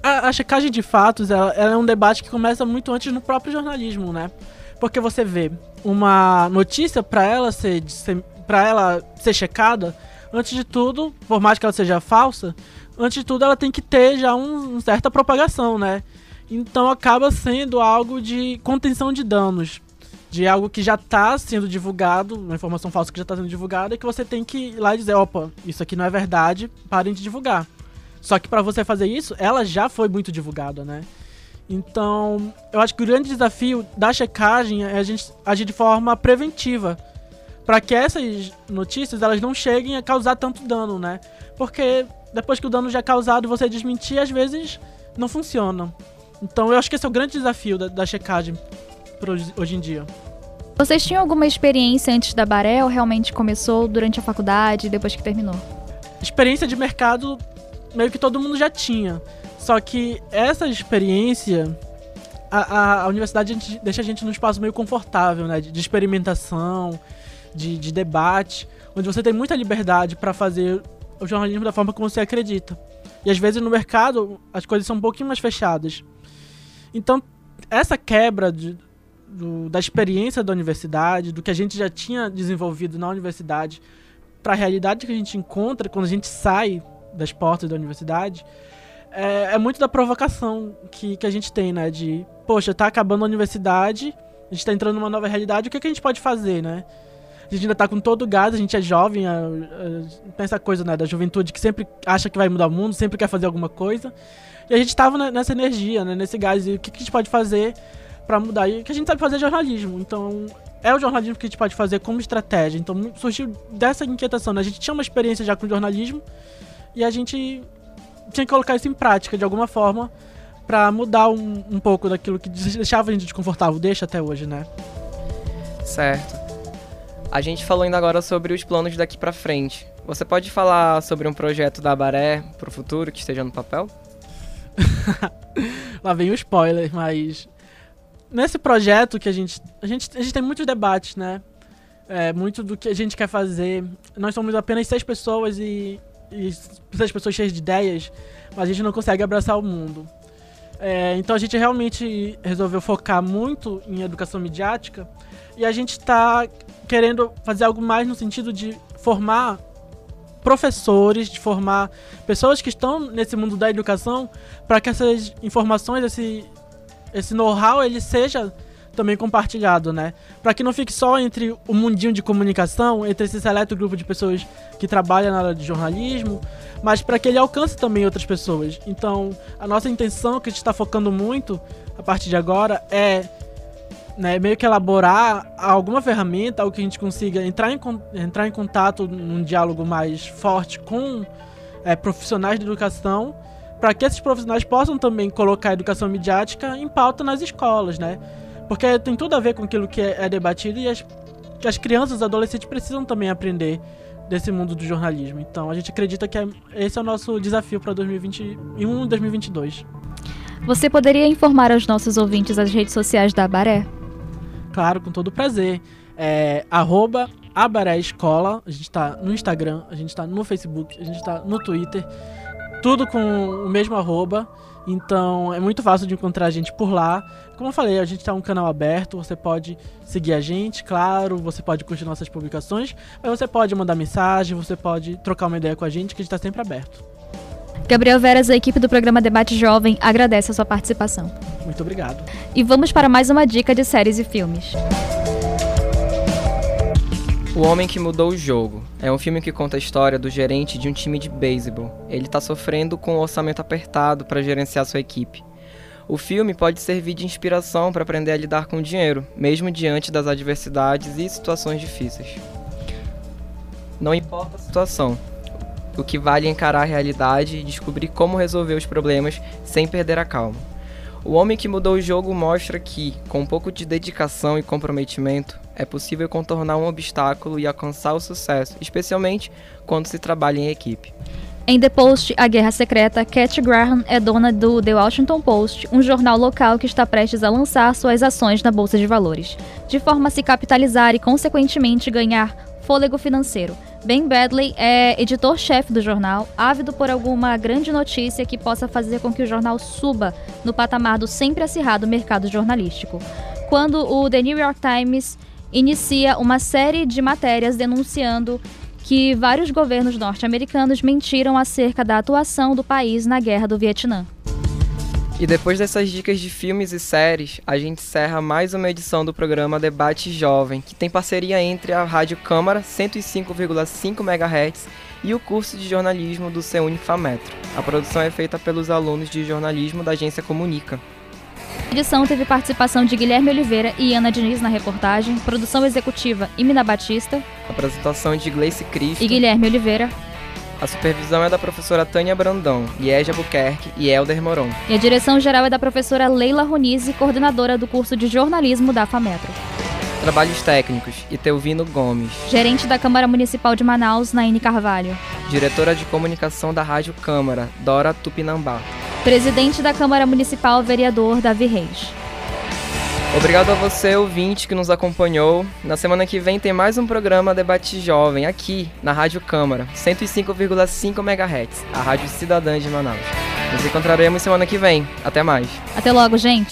A, a checagem de fatos ela, ela, é um debate que começa muito antes no próprio jornalismo, né? Porque você vê uma notícia para ela ser, para ela ser checada, antes de tudo, por mais que ela seja falsa, antes de tudo ela tem que ter já um, certa propagação, né? Então acaba sendo algo de contenção de danos. De algo que já está sendo divulgado, uma informação falsa que já está sendo divulgada, e que você tem que ir lá e dizer, opa, isso aqui não é verdade, parem de divulgar. Só que para você fazer isso, ela já foi muito divulgada, né? Então, eu acho que o grande desafio da checagem é a gente agir de forma preventiva, para que essas notícias elas não cheguem a causar tanto dano, né? Porque depois que o dano já é causado, você desmentir às vezes não funciona. Então, eu acho que esse é o grande desafio da, da checagem hoje em dia. Vocês tinham alguma experiência antes da Baré ou realmente começou durante a faculdade, depois que terminou? Experiência de mercado meio que todo mundo já tinha. Só que essa experiência, a, a, a universidade deixa a gente num espaço meio confortável, né? De, de experimentação, de, de, debate, onde você tem muita liberdade para fazer o jornalismo da forma como você acredita. E às vezes no mercado as coisas são um pouquinho mais fechadas. Então, essa quebra de, do, da experiência da universidade, do que a gente já tinha desenvolvido na universidade, para a realidade que a gente encontra quando a gente sai das portas da universidade, é, é, muito da provocação que, que a gente tem, né? De, poxa, tá acabando a universidade, a gente tá entrando numa nova realidade, o que, que a gente pode fazer, né? A gente ainda tá com todo o gás, a gente é jovem, a, a, tem essa coisa né, da juventude que sempre acha que vai mudar o mundo, sempre quer fazer alguma coisa. E a gente tava nessa energia, né, nesse gás, e o que, que a gente pode fazer para mudar? E o que a gente sabe fazer é jornalismo, então é o jornalismo que a gente pode fazer como estratégia. Então surgiu dessa inquietação, né? A gente tinha uma experiência já com jornalismo e a gente tinha que colocar isso em prática de alguma forma para mudar um, um pouco daquilo que deixava a gente desconfortável, deixa até hoje, né? Certo. A gente falou ainda agora sobre os planos daqui para frente. Você pode falar sobre um projeto da Baré pro futuro que esteja no papel? [laughs] Lá vem o spoiler, mas nesse projeto que a gente a gente a gente tem muitos debates, né? É, muito do que a gente quer fazer. Nós somos apenas seis pessoas e e essas pessoas cheias de ideias, mas a gente não consegue abraçar o mundo. É, então a gente realmente resolveu focar muito em educação midiática e a gente está querendo fazer algo mais no sentido de formar professores, de formar pessoas que estão nesse mundo da educação para que essas informações, esse, esse know-how, ele seja também compartilhado, né? Para que não fique só entre o mundinho de comunicação, entre esse seleto grupo de pessoas que trabalham na área de jornalismo, mas para que ele alcance também outras pessoas. Então, a nossa intenção, que a gente está focando muito a partir de agora, é né, meio que elaborar alguma ferramenta, algo que a gente consiga entrar em, entrar em contato num diálogo mais forte com é, profissionais de educação, para que esses profissionais possam também colocar a educação midiática em pauta nas escolas, né? Porque tem tudo a ver com aquilo que é, é debatido e as, as crianças e os adolescentes precisam também aprender desse mundo do jornalismo. Então a gente acredita que é, esse é o nosso desafio para 2021 e 2022. Você poderia informar aos nossos ouvintes as redes sociais da Abaré? Claro, com todo prazer. É, arroba Abaré Escola, a gente está no Instagram, a gente está no Facebook, a gente está no Twitter, tudo com o mesmo arroba. Então é muito fácil de encontrar a gente por lá. Como eu falei, a gente está um canal aberto, você pode seguir a gente, claro, você pode curtir nossas publicações, mas você pode mandar mensagem, você pode trocar uma ideia com a gente, que a gente está sempre aberto. Gabriel Veras, a equipe do programa Debate Jovem, agradece a sua participação. Muito obrigado. E vamos para mais uma dica de séries e filmes. O Homem que Mudou o Jogo é um filme que conta a história do gerente de um time de beisebol. Ele está sofrendo com um orçamento apertado para gerenciar sua equipe. O filme pode servir de inspiração para aprender a lidar com o dinheiro, mesmo diante das adversidades e situações difíceis. Não importa a situação, o que vale é encarar a realidade e descobrir como resolver os problemas sem perder a calma. O Homem que Mudou o Jogo mostra que, com um pouco de dedicação e comprometimento, é possível contornar um obstáculo e alcançar o sucesso, especialmente quando se trabalha em equipe. Em The Post, A Guerra Secreta, Cat Graham é dona do The Washington Post, um jornal local que está prestes a lançar suas ações na Bolsa de Valores, de forma a se capitalizar e, consequentemente, ganhar fôlego financeiro. Ben Badley é editor-chefe do jornal, ávido por alguma grande notícia que possa fazer com que o jornal suba no patamar do sempre acirrado mercado jornalístico. quando o The New York Times inicia uma série de matérias denunciando que vários governos norte-americanos mentiram acerca da atuação do país na guerra do Vietnã. E depois dessas dicas de filmes e séries, a gente encerra mais uma edição do programa Debate Jovem, que tem parceria entre a Rádio Câmara 105,5 MHz e o curso de jornalismo do CEUNIFAMetro. A produção é feita pelos alunos de jornalismo da agência Comunica. A edição teve participação de Guilherme Oliveira e Ana Diniz na reportagem, produção executiva Imina Batista, Apresentação de Gleice Cristo. e Guilherme Oliveira, A supervisão é da professora Tânia Brandão, Liege Buquerque e Helder Moron. e a direção geral é da professora Leila Ronise, coordenadora do curso de jornalismo da FAMetro. Trabalhos técnicos, Itelvino Gomes. Gerente da Câmara Municipal de Manaus, Naine Carvalho. Diretora de comunicação da Rádio Câmara, Dora Tupinambá. Presidente da Câmara Municipal, vereador Davi Reis. Obrigado a você, ouvinte, que nos acompanhou. Na semana que vem tem mais um programa Debate Jovem, aqui na Rádio Câmara, 105,5 MHz, a Rádio Cidadã de Manaus. Nos encontraremos semana que vem. Até mais. Até logo, gente!